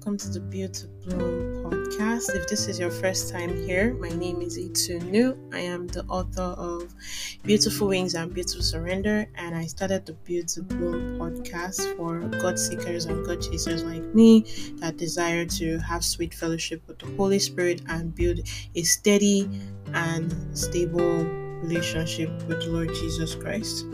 welcome to the Build to Bloom podcast. If this is your first time here, my name is Itunu. I am the author of Beautiful Wings and Beautiful Surrender, and I started the Build to Bloom podcast for God seekers and God chasers like me that desire to have sweet fellowship with the Holy Spirit and build a steady and stable relationship with Lord Jesus Christ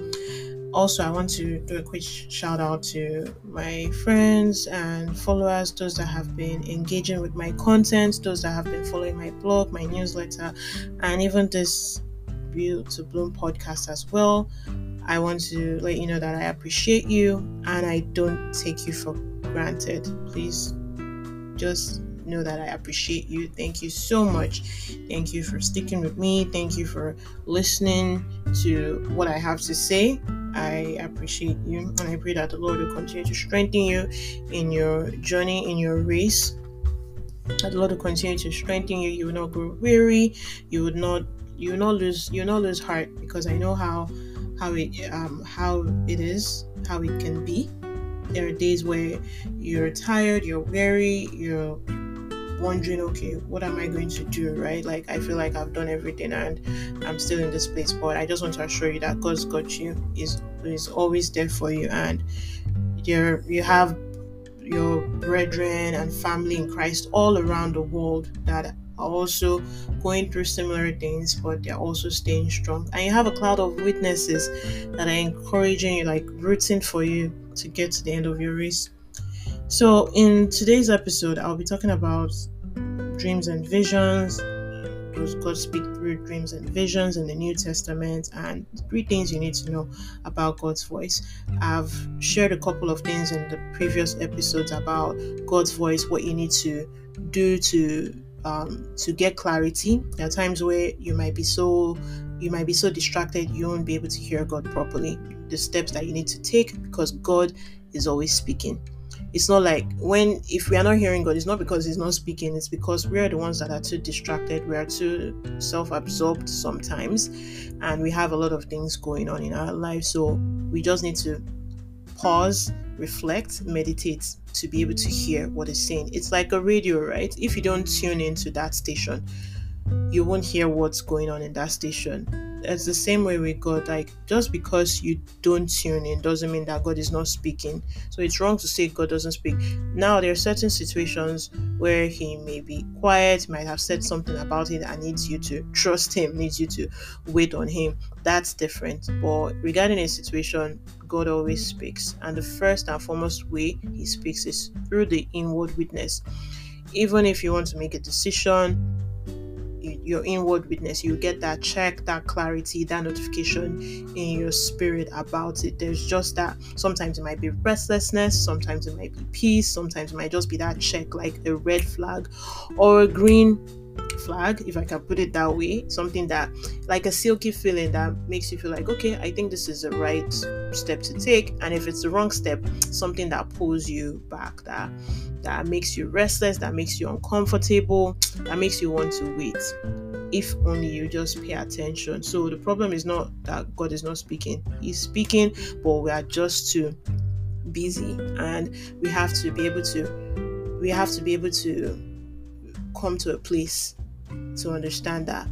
also i want to do a quick shout out to my friends and followers those that have been engaging with my content those that have been following my blog my newsletter and even this build to bloom podcast as well i want to let you know that i appreciate you and i don't take you for granted please just know that I appreciate you. Thank you so much. Thank you for sticking with me. Thank you for listening to what I have to say. I appreciate you and I pray that the Lord will continue to strengthen you in your journey, in your race. That the Lord will continue to strengthen you. You will not grow weary. You would not you will not lose you will not lose heart because I know how how it um how it is, how it can be. There are days where you're tired, you're weary, you're wondering, okay, what am I going to do, right? Like, I feel like I've done everything and I'm still in this place, but I just want to assure you that God's got you, is is always there for you, and you you have your brethren and family in Christ all around the world that are also going through similar things, but they're also staying strong. And you have a cloud of witnesses that are encouraging you, like rooting for you to get to the end of your race. So, in today's episode, I'll be talking about dreams and visions. Does God speak through dreams and visions in the New Testament? And three things you need to know about God's voice. I've shared a couple of things in the previous episodes about God's voice, what you need to do to um, to get clarity. There are times where you might be so you might be so distracted you won't be able to hear God properly. The steps that you need to take because God is always speaking it's not like when if we are not hearing God, it's not because He's not speaking, it's because we are the ones that are too distracted, we are too self-absorbed sometimes, and we have a lot of things going on in our lives. So we just need to pause, reflect, meditate to be able to hear what is saying. It's like a radio, right? If you don't tune into that station, you won't hear what's going on in that station it's the same way with God. Like just because you don't tune in doesn't mean that God is not speaking. So it's wrong to say God doesn't speak. Now there are certain situations where He may be quiet, might have said something about it, and needs you to trust Him, needs you to wait on Him. That's different. But regarding a situation, God always speaks, and the first and foremost way He speaks is through the inward witness. Even if you want to make a decision, your inward witness you get that check that clarity that notification in your spirit about it. There's just that sometimes it might be restlessness sometimes it might be peace sometimes it might just be that check like a red flag or a green flag if i can put it that way something that like a silky feeling that makes you feel like okay i think this is the right step to take. And if it's the wrong step something that pulls you back that that makes you restless that makes you uncomfortable that makes you want to wait. If only you just pay attention. So the problem is not that god is not speaking. He's speaking but we are just too busy. And we have to be able to we have to be able to come to a place to understand that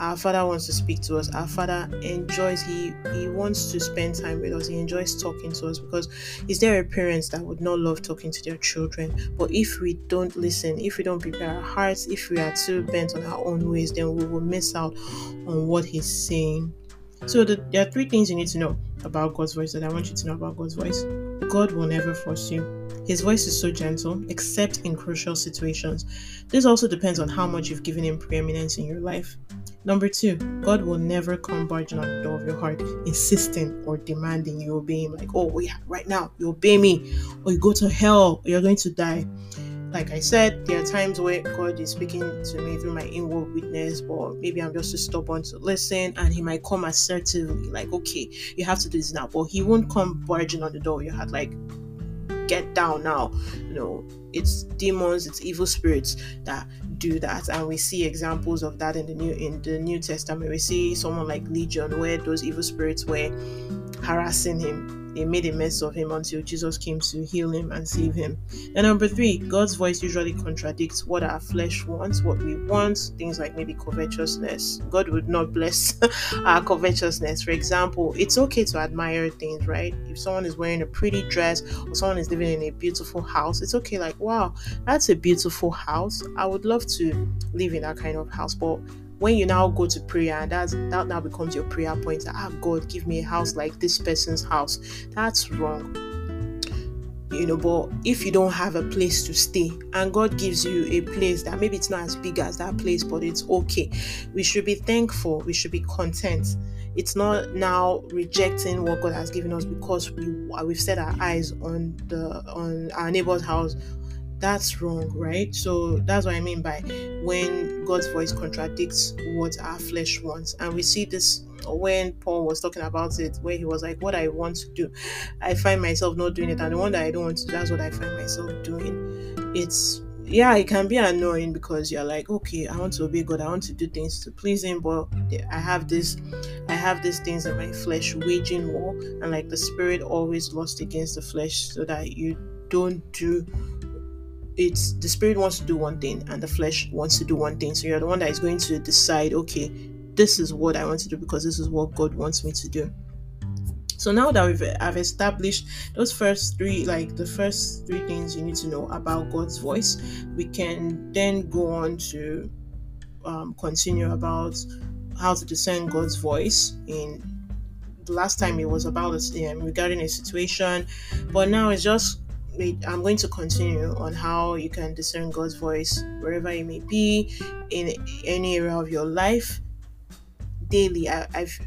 our father wants to speak to us. Our father enjoys he he wants to spend time with us. He enjoys talking to us because is there a parent that would not love talking to their children? But if we don't listen if we don't prepare our hearts if we are too bent on our own ways then we will miss out on what he's saying. So the, there are three things you need to know about god's voice that i want you to know about god's voice. God will never force you his voice is so gentle, except in crucial situations. This also depends on how much you've given him preeminence in your life. Number two, God will never come barging on the door of your heart, insisting or demanding you obey Him. Like, oh, yeah, right now, you obey me, or you go to hell, or you're going to die. Like I said, there are times where God is speaking to me through my inward witness, or maybe I'm just too stubborn to listen, and He might come assertively, like, okay, you have to do this now, but He won't come barging on the door of your heart, like, get down now. You know, it's demons, it's evil spirits that do that. And we see examples of that in the new in the new testament. We see someone like legion where those evil spirits were harassing him they made a mess of him until Jesus came to heal him and save him. And number three, God's voice usually contradicts what our flesh wants, what we want, things like maybe covetousness. God would not bless our covetousness. For example, it's okay to admire things, right? If someone is wearing a pretty dress or someone is living in a beautiful house, it's okay, like, wow, that's a beautiful house. I would love to live in that kind of house. But when you now go to prayer and that's that now becomes your prayer point. Ah god give me a house like this person's house. That's wrong. You know but if you don't have a place to stay and god gives you a place that maybe it's not as big as that place but it's okay we should be thankful. We should be content. It's not now rejecting what god has given us because we we've set our eyes on the on our neighbor's house that's wrong, right? So that's what I mean by when God's voice contradicts what our flesh wants. And we see this when Paul was talking about it, where he was like, What I want to do, I find myself not doing it. And the one that I don't want to that's what I find myself doing. It's yeah, it can be annoying because you're like, okay, I want to obey God, I want to do things to please Him, but I have this, I have these things in my flesh waging war, and like the spirit always lost against the flesh, so that you don't do it's the spirit wants to do one thing and the flesh wants to do one thing. So you're the one that is going to decide, okay, this is what I want to do because this is what God wants me to do. So now that we've have established those first three, like the first three things you need to know about God's voice, we can then go on to um, continue about how to discern God's voice in the last time it was about um, regarding a situation, but now it's just I'm going to continue on how you can discern God's voice wherever you may be in any area of your life daily. I, I've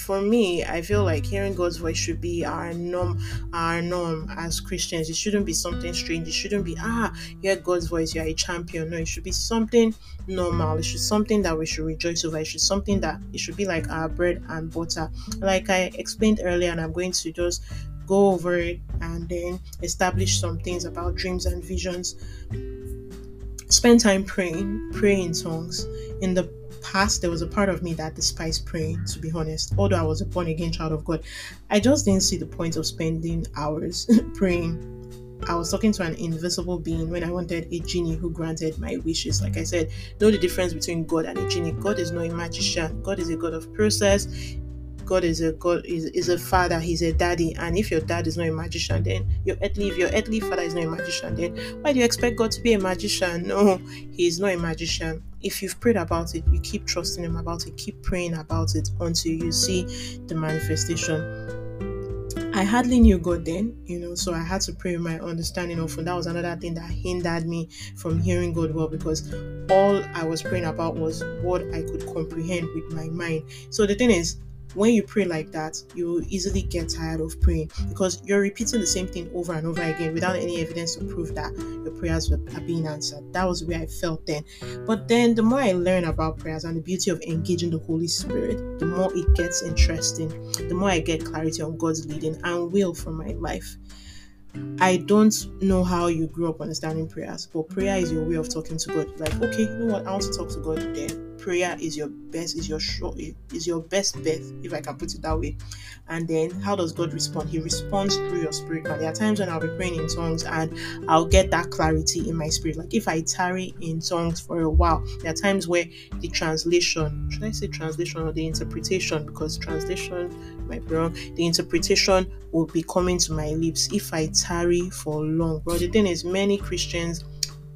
for me, I feel like hearing God's voice should be our norm, our norm as Christians. It shouldn't be something strange. It shouldn't be ah, hear God's voice, you're a champion. No, it should be something normal. It should something that we should rejoice over. It should something that it should be like our bread and butter. Like I explained earlier, and I'm going to just go over it and then establish some things about dreams and visions. Spend time praying, pray in tongues. In the past, there was a part of me that despised praying, to be honest. Although I was a born again child of God, I just didn't see the point of spending hours praying. I was talking to an invisible being when I wanted a genie who granted my wishes. Like I said, know the difference between God and a genie. God is not a magician. God is a God of process. God is a God is, is a father, he's a daddy. And if your dad is not a magician, then your earthly if your earthly father is not a magician, then why do you expect God to be a magician? No, he's not a magician. If you've prayed about it, you keep trusting him about it, keep praying about it until you see the manifestation. I hardly knew God then, you know, so I had to pray my understanding of, and that was another thing that hindered me from hearing God well because all I was praying about was what I could comprehend with my mind. So the thing is, when you pray like that, you easily get tired of praying because you're repeating the same thing over and over again without any evidence to prove that your prayers are being answered. That was where I felt then. But then the more I learn about prayers and the beauty of engaging the Holy Spirit, the more it gets interesting, the more I get clarity on God's leading and will for my life. I don't know how you grew up understanding prayers, but prayer is your way of talking to God. Like, okay, you know what? I want to talk to God then. Prayer is your best is your short is your best bet if i can put it that way. And then how does god respond? He responds through your spirit man. There are times when i'll be praying in tongues and i'll get that clarity in my spirit. Like if i tarry in tongues for a while there are times where the translation should i say translation or the interpretation? Because translation might be the interpretation will be coming to my lips if i tarry for long. But the thing is many christians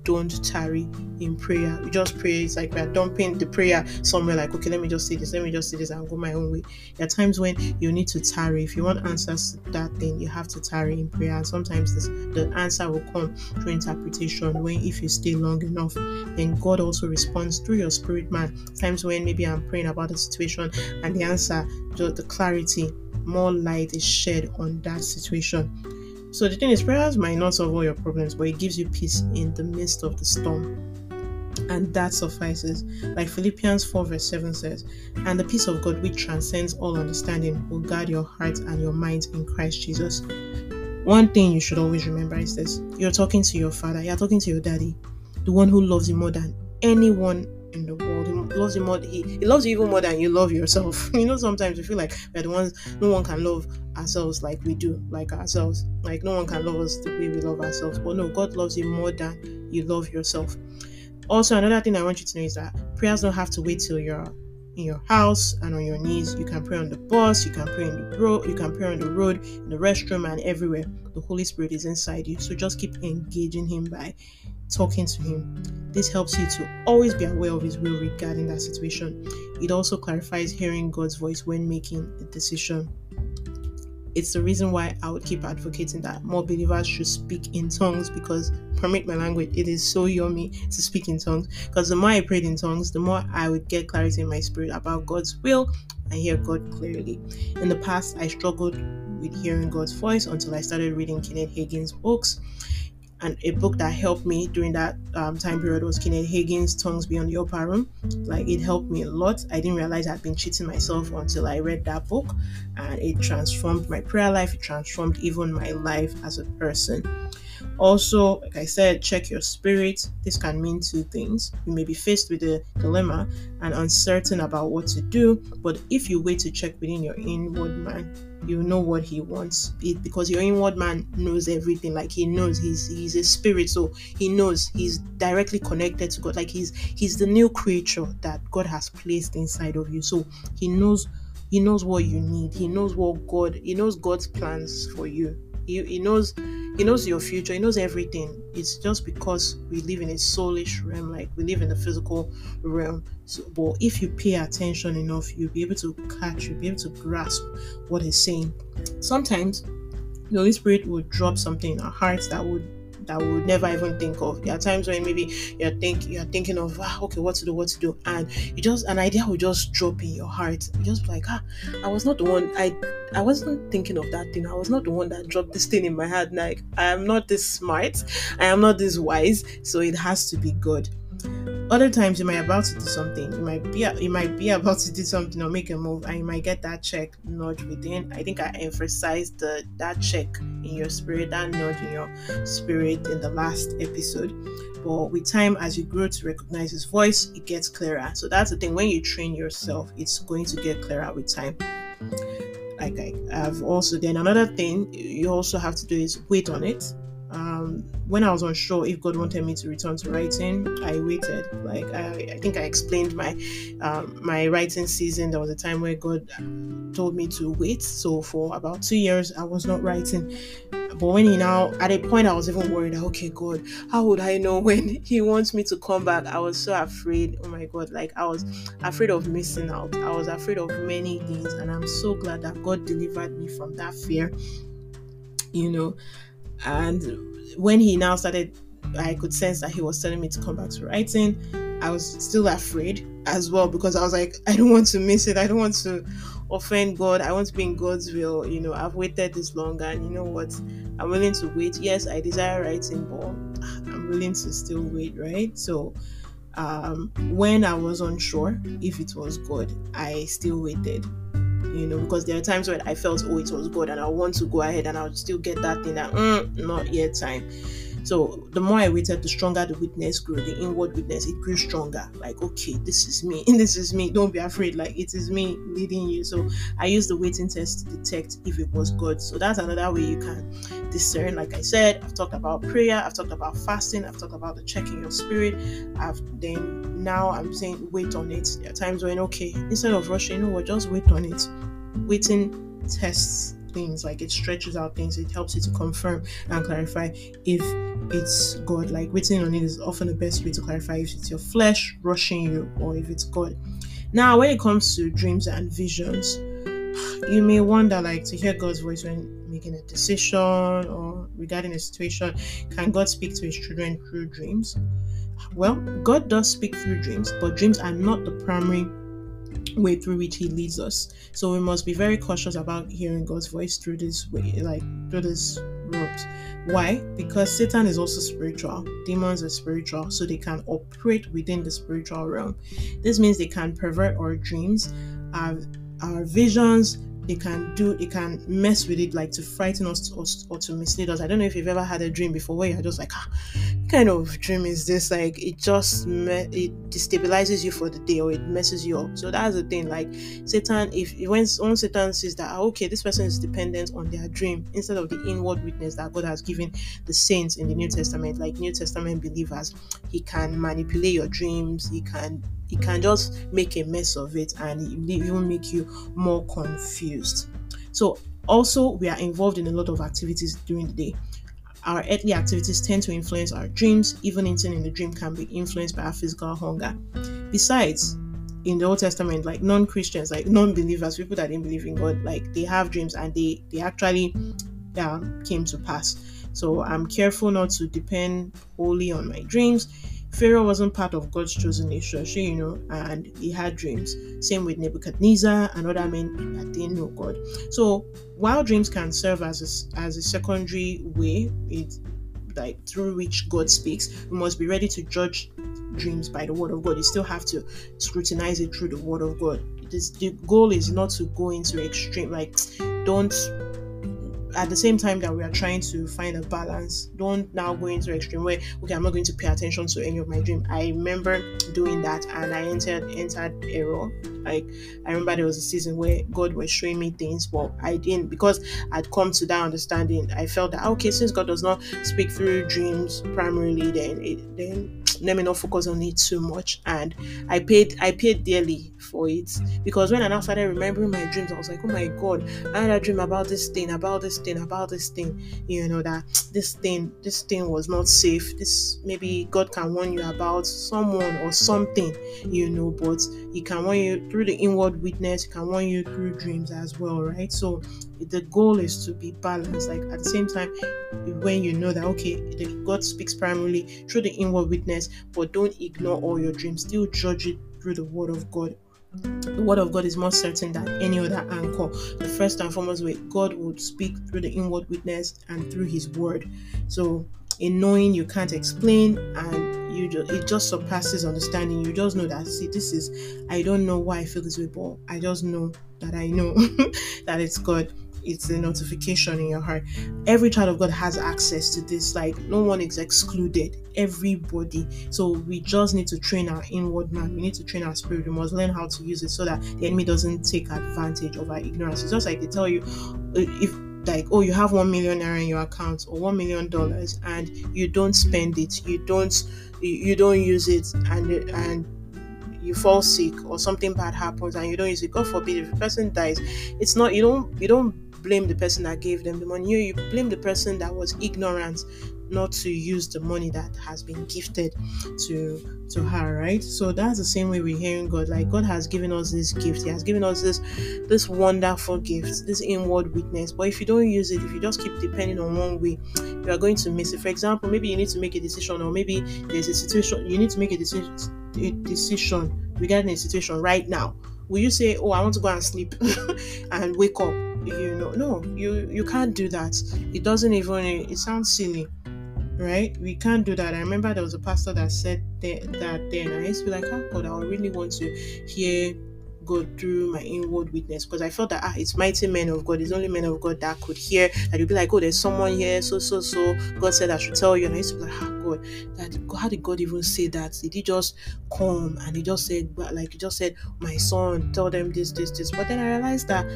don't tarry in prayer. We just pray. It's like we're dumping the prayer somewhere like, okay, let me just say this, let me just say this and go my own way. There are times when you need to tarry. If you want answers to that thing, you have to tarry in prayer. And sometimes this, the answer will come through interpretation when if you stay long enough, then God also responds through your spirit man. Times when maybe I'm praying about the situation and the answer, the clarity, more light is shed on that situation so the thing is, prayers might not solve all your problems, but it gives you peace in the midst of the storm. And that suffices. Like Philippians 4, verse 7 says, And the peace of God, which transcends all understanding, will guard your heart and your minds in Christ Jesus. One thing you should always remember is this you're talking to your father, you're talking to your daddy, the one who loves you more than anyone in the world. He loves you more. He, he loves you even more than you love yourself. you know, sometimes we feel like we're the ones. No one can love ourselves like we do, like ourselves. Like no one can love us the way we love ourselves. But no, God loves you more than you love yourself. Also, another thing I want you to know is that prayers don't have to wait till you're in your house and on your knees. You can pray on the bus, you can pray in the road, you can pray on the road, in the restroom, and everywhere. The Holy Spirit is inside you. So just keep engaging Him by talking to Him. This helps you to always be aware of His will regarding that situation. It also clarifies hearing God's voice when making a decision it's the reason why I would keep advocating that more believers should speak in tongues because, permit my language, it is so yummy to speak in tongues. Because the more I prayed in tongues, the more I would get clarity in my spirit about God's will and hear God clearly. In the past, I struggled with hearing God's voice until I started reading Kenneth Hagin's books and a book that helped me during that um, time period was Kenneth Hagin's Tongues Beyond the Upper Room. Like it helped me a lot. I didn't realize I'd been cheating myself until I read that book, and it transformed my prayer life. It transformed even my life as a person. Also, like I said, check your spirit. This can mean two things. You may be faced with a dilemma and uncertain about what to do, but if you wait to check within your inward man, you know what he wants. It because your inward man knows everything. Like he knows he's he's a spirit so he knows he's directly connected to god. Like he's he's the new creature that god has placed inside of you. So he knows he knows what you need. He knows what god he knows god's plans for you he, he knows he knows your future. He knows everything. It's just because we live in a soulish realm, like we live in the physical realm. So, but if you pay attention enough, you'll be able to catch, you'll be able to grasp what he's saying. Sometimes the Holy Spirit will drop something in our hearts that would that we would never even think of. There are times when maybe you're think you're thinking of ah, okay, what to do, what to do, and you just an idea will just drop in your heart. You just like ah, I was not the one. I I wasn't thinking of that thing. I was not the one that dropped this thing in my head. Like I am not this smart. I am not this wise. So it has to be good. Other times you might about to do something. You might be you might be about to do something or make a move, and you might get that check nudge within. I think I emphasized the that check in your spirit, that nudge in your spirit in the last episode. But with time, as you grow to recognize His voice, it gets clearer. So that's the thing. When you train yourself, it's going to get clearer with time like I have also then another thing you also have to do is wait on it um, when I was unsure if God wanted me to return to writing, I waited. Like I, I think I explained my um, my writing season. There was a time where God told me to wait. So for about two years, I was not writing. But when he now, at a point, I was even worried. Okay, God, how would I know when He wants me to come back? I was so afraid. Oh my God, like I was afraid of missing out. I was afraid of many things, and I'm so glad that God delivered me from that fear. You know, and when he now started, I could sense that he was telling me to come back to writing. I was still afraid as well because I was like, I don't want to miss it. I don't want to offend God. I want to be in God's will. You know, I've waited this long, and you know what? I'm willing to wait. Yes, I desire writing, but I'm willing to still wait, right? So, um, when I was unsure if it was God, I still waited you know, because there are times when I felt, oh, it was good, and I want to go ahead and I'll still get that thing that, mm, not yet time. So the more I waited, the stronger the witness grew, the inward witness, it grew stronger. Like, okay, this is me, this is me. Don't be afraid. Like, it is me leading you. So I used the waiting test to detect if it was God. So that's another way you can discern. Like I said, I've talked about prayer, I've talked about fasting, I've talked about the checking your spirit. I've then now I'm saying wait on it. There are times when okay, instead of rushing, you know what, just wait on it. Waiting tests things like it stretches out things it helps you to confirm and clarify if it's god like waiting on it is often the best way to clarify if it's your flesh rushing you or if it's god now when it comes to dreams and visions you may wonder like to hear god's voice when making a decision or regarding a situation can god speak to his children through dreams well god does speak through dreams but dreams are not the primary way through which he leads us. So we must be very cautious about hearing God's voice through this way, like through this Why? Because Satan is also spiritual. Demons are spiritual, so they can operate within the spiritual realm. This means they can pervert our dreams, our, our visions, they can do they can mess with it like to frighten us or, or, to mislead us i don't know if you've ever had a dream before where you're just like ah, kind of dream is this? Like, it just me- it destabilizes you for the day or it messes you up. So that's the thing. Like, Satan, if when, when Satan sees that, ah, okay, this person is dependent on their dream instead of the inward witness that God has given the saints in the New Testament, like New Testament believers, he can manipulate your dreams. He can he can just make a mess of it and even make you more confused. So also we are involved in a lot of activities during the day our earthly activities tend to influence our dreams. Even eating in the dream can be influenced by our physical hunger. Besides, in the Old Testament, like non-Christians, like non-believers, people that didn't believe in God, like they have dreams and they they actually yeah, came to pass. So I'm careful not to depend wholly on my dreams Pharaoh wasn't part of God's chosen nation, you know, and he had dreams. Same with Nebuchadnezzar and other men that didn't know God. So while dreams can serve as a, as a secondary way, it like through which God speaks, we must be ready to judge dreams by the word of God. You still have to scrutinize it through the word of God. The goal is not to go into extreme, like don't at the same time that we are trying to find a balance, don't now go into extreme where okay, I'm not going to pay attention to any of my dream. I remember doing that and I entered entered error. Like I remember there was a season where God was showing me things, but I didn't because I'd come to that understanding. I felt that okay, since God does not speak through dreams primarily, then it, then let me not focus on it too much. And I paid I paid dearly for it because when I now started remembering my dreams, I was like, oh my god, I had a dream about this thing, about this thing, about this thing. You know that this thing, this thing was not safe. This maybe God can warn you about someone or something, you know, but He can warn you through the inward witness. He can warn you through dreams as well, right? So the goal is to be balanced. Like at the same time, when you know that okay, God speaks primarily through the inward witness, but don't ignore all your dreams. Still judge it through the Word of God. The word of God is more certain than any other anchor. The first and foremost way God would speak through the inward witness and through His word. So, in knowing you can't explain and you just it just surpasses understanding. You just know that see, this is I don't know why I feel this way, but I just know that I know that it's God it's a notification in your heart. Every child of God has access to this. Like no one is excluded. Everybody. So we just need to train our inward man. We need to train our spirit. We must learn how to use it so that the enemy doesn't take advantage of our ignorance. It's just like they tell you uh, if like oh you have one million naira in your account or one million dollars and you don't spend it you don't you don't use it and and you fall sick or something bad happens and you don't use it god forbid if a person dies it's not you don't you don't blame the person that gave them the money. You, blame the person that was ignorant not to use the money that has been gifted to to her right? So that's the same way we're hearing god. Like god has given us this gift. He has given us this this wonderful gift this inward witness. But if you don't use it if you just keep depending on one way you are going to miss it. For example maybe you need to make a decision or maybe there's a situation you need to make a decision a decision regarding a situation right now. Will you say oh i want to go and sleep and wake up you know no you you can't do that it doesn't even it sounds silly right we can't do that i remember there was a pastor that said that, that then i used to be like oh god i really want to hear go through my inward witness because I felt that ah, it's mighty men of God, it's only men of God that could hear that you'd be like, oh, there's someone here, so so so. God said I should tell you, and I used to be like, ah, God, that how did God even say that? Did He just come and He just said, like He just said, my son, tell them this, this, this? But then I realized that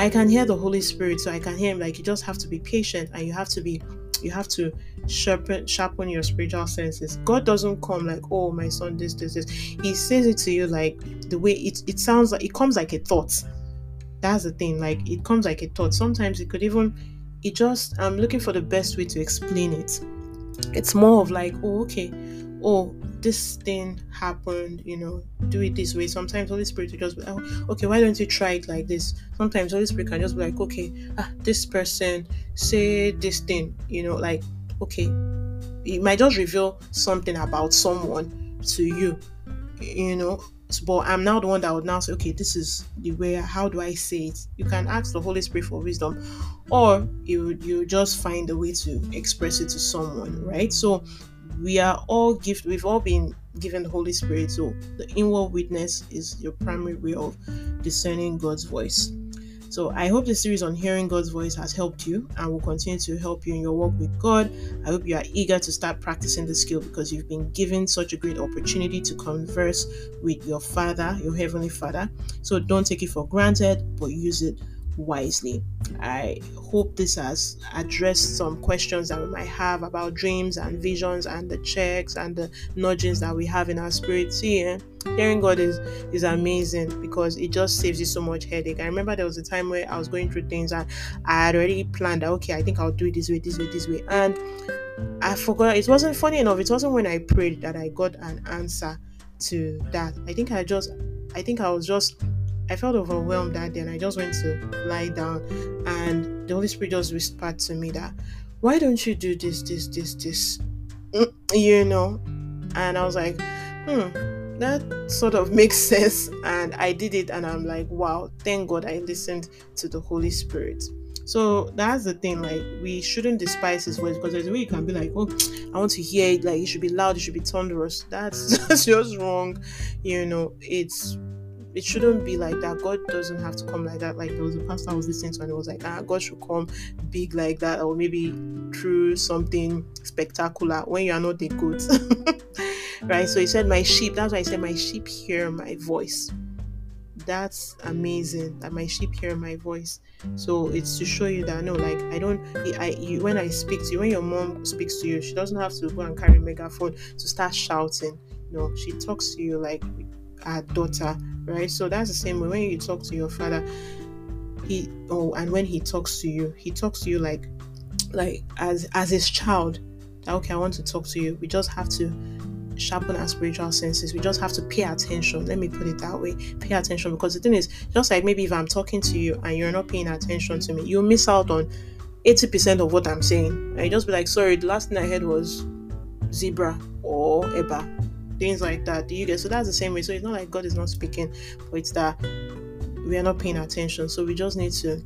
I can hear the Holy Spirit, so I can hear him. Like you just have to be patient and you have to be you have to sharpen sharpen your spiritual senses. God doesn't come like, oh my son, this, this, this. He says it to you like the way it it sounds like it comes like a thought. That's the thing, like it comes like a thought. Sometimes it could even it just I'm looking for the best way to explain it. It's more of like, oh, okay, oh, this thing happened, you know, do it this way. Sometimes Holy Spirit will just be, oh, okay, why don't you try it like this? Sometimes Holy Spirit can just be like, okay, ah, this person say this thing, you know, like, okay, it might just reveal something about someone to you, you know. But I'm now the one that would now say, okay, this is the way. How do I say it? You can ask the Holy Spirit for wisdom, or you you just find a way to express it to someone, right? So we are all gift we've all been given the holy spirit so the inward witness is your primary way of discerning god's voice So I hope the series on hearing God's voice has helped you and will continue to help you in your walk with God. I hope you are eager to start practicing the skill because you've been given such a great opportunity to converse with your Father, your Heavenly Father. So don't take it for granted, but use it wisely. I hope this has addressed some questions that we might have about dreams and visions and the checks and the nudgings that we have in our spirit. See, eh? hearing God is is amazing because it just saves you so much headache. I remember there was a time where I was going through things and I had already planned that okay, I think I'll do it this way, this way, this way, and I forgot. It wasn't funny enough. It wasn't when I prayed that I got an answer to that. I think I just, I think I was just I felt overwhelmed that day and I just went to lie down and the Holy Spirit just whispered to me that why don't you do this, this, this, this? Mm, you know? And I was like, hmm, that sort of makes sense. And I did it and I'm like, wow, thank God I listened to the Holy Spirit. So that's the thing, like we shouldn't despise his voice because there's a way you can be like, oh, I want to hear it, like it should be loud, it should be thunderous. That's that's just wrong. You know, it's it shouldn't be like that. God doesn't have to come like that. Like there was a pastor I was listening to and it was like, ah, God should come big like that, or maybe through something spectacular when you are not the goat. right? So he said, My sheep, that's why I said, My sheep hear my voice. That's amazing that my sheep hear my voice. So it's to show you that no, like I don't, I you, when I speak to you, when your mom speaks to you, she doesn't have to go and carry a megaphone to start shouting. No, she talks to you like a daughter, right? So that's the same way when you talk to your father, he oh, and when he talks to you, he talks to you like like as as his child. Okay, I want to talk to you. We just have to sharpen our spiritual senses. We just have to pay attention. Let me put it that way. Pay attention because the thing is, just like maybe if I'm talking to you and you're not paying attention to me, you'll miss out on 80% of what I'm saying. And you just be like, sorry, the last thing I heard was zebra or eba things like that. Do you get so that's the same way. So it's not like God is not speaking, but it's that we are not paying attention. So we just need to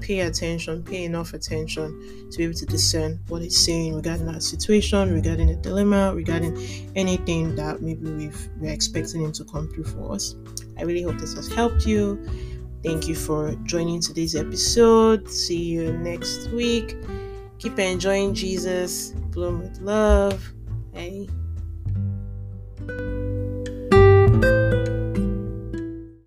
pay attention, pay enough attention to be able to discern what it's saying regarding our situation, regarding a dilemma, regarding anything that maybe we've we're expecting him to come through for us. I really hope this has helped you. Thank you for joining today's episode. See you next week. Keep enjoying Jesus. Bloom with love. Hey.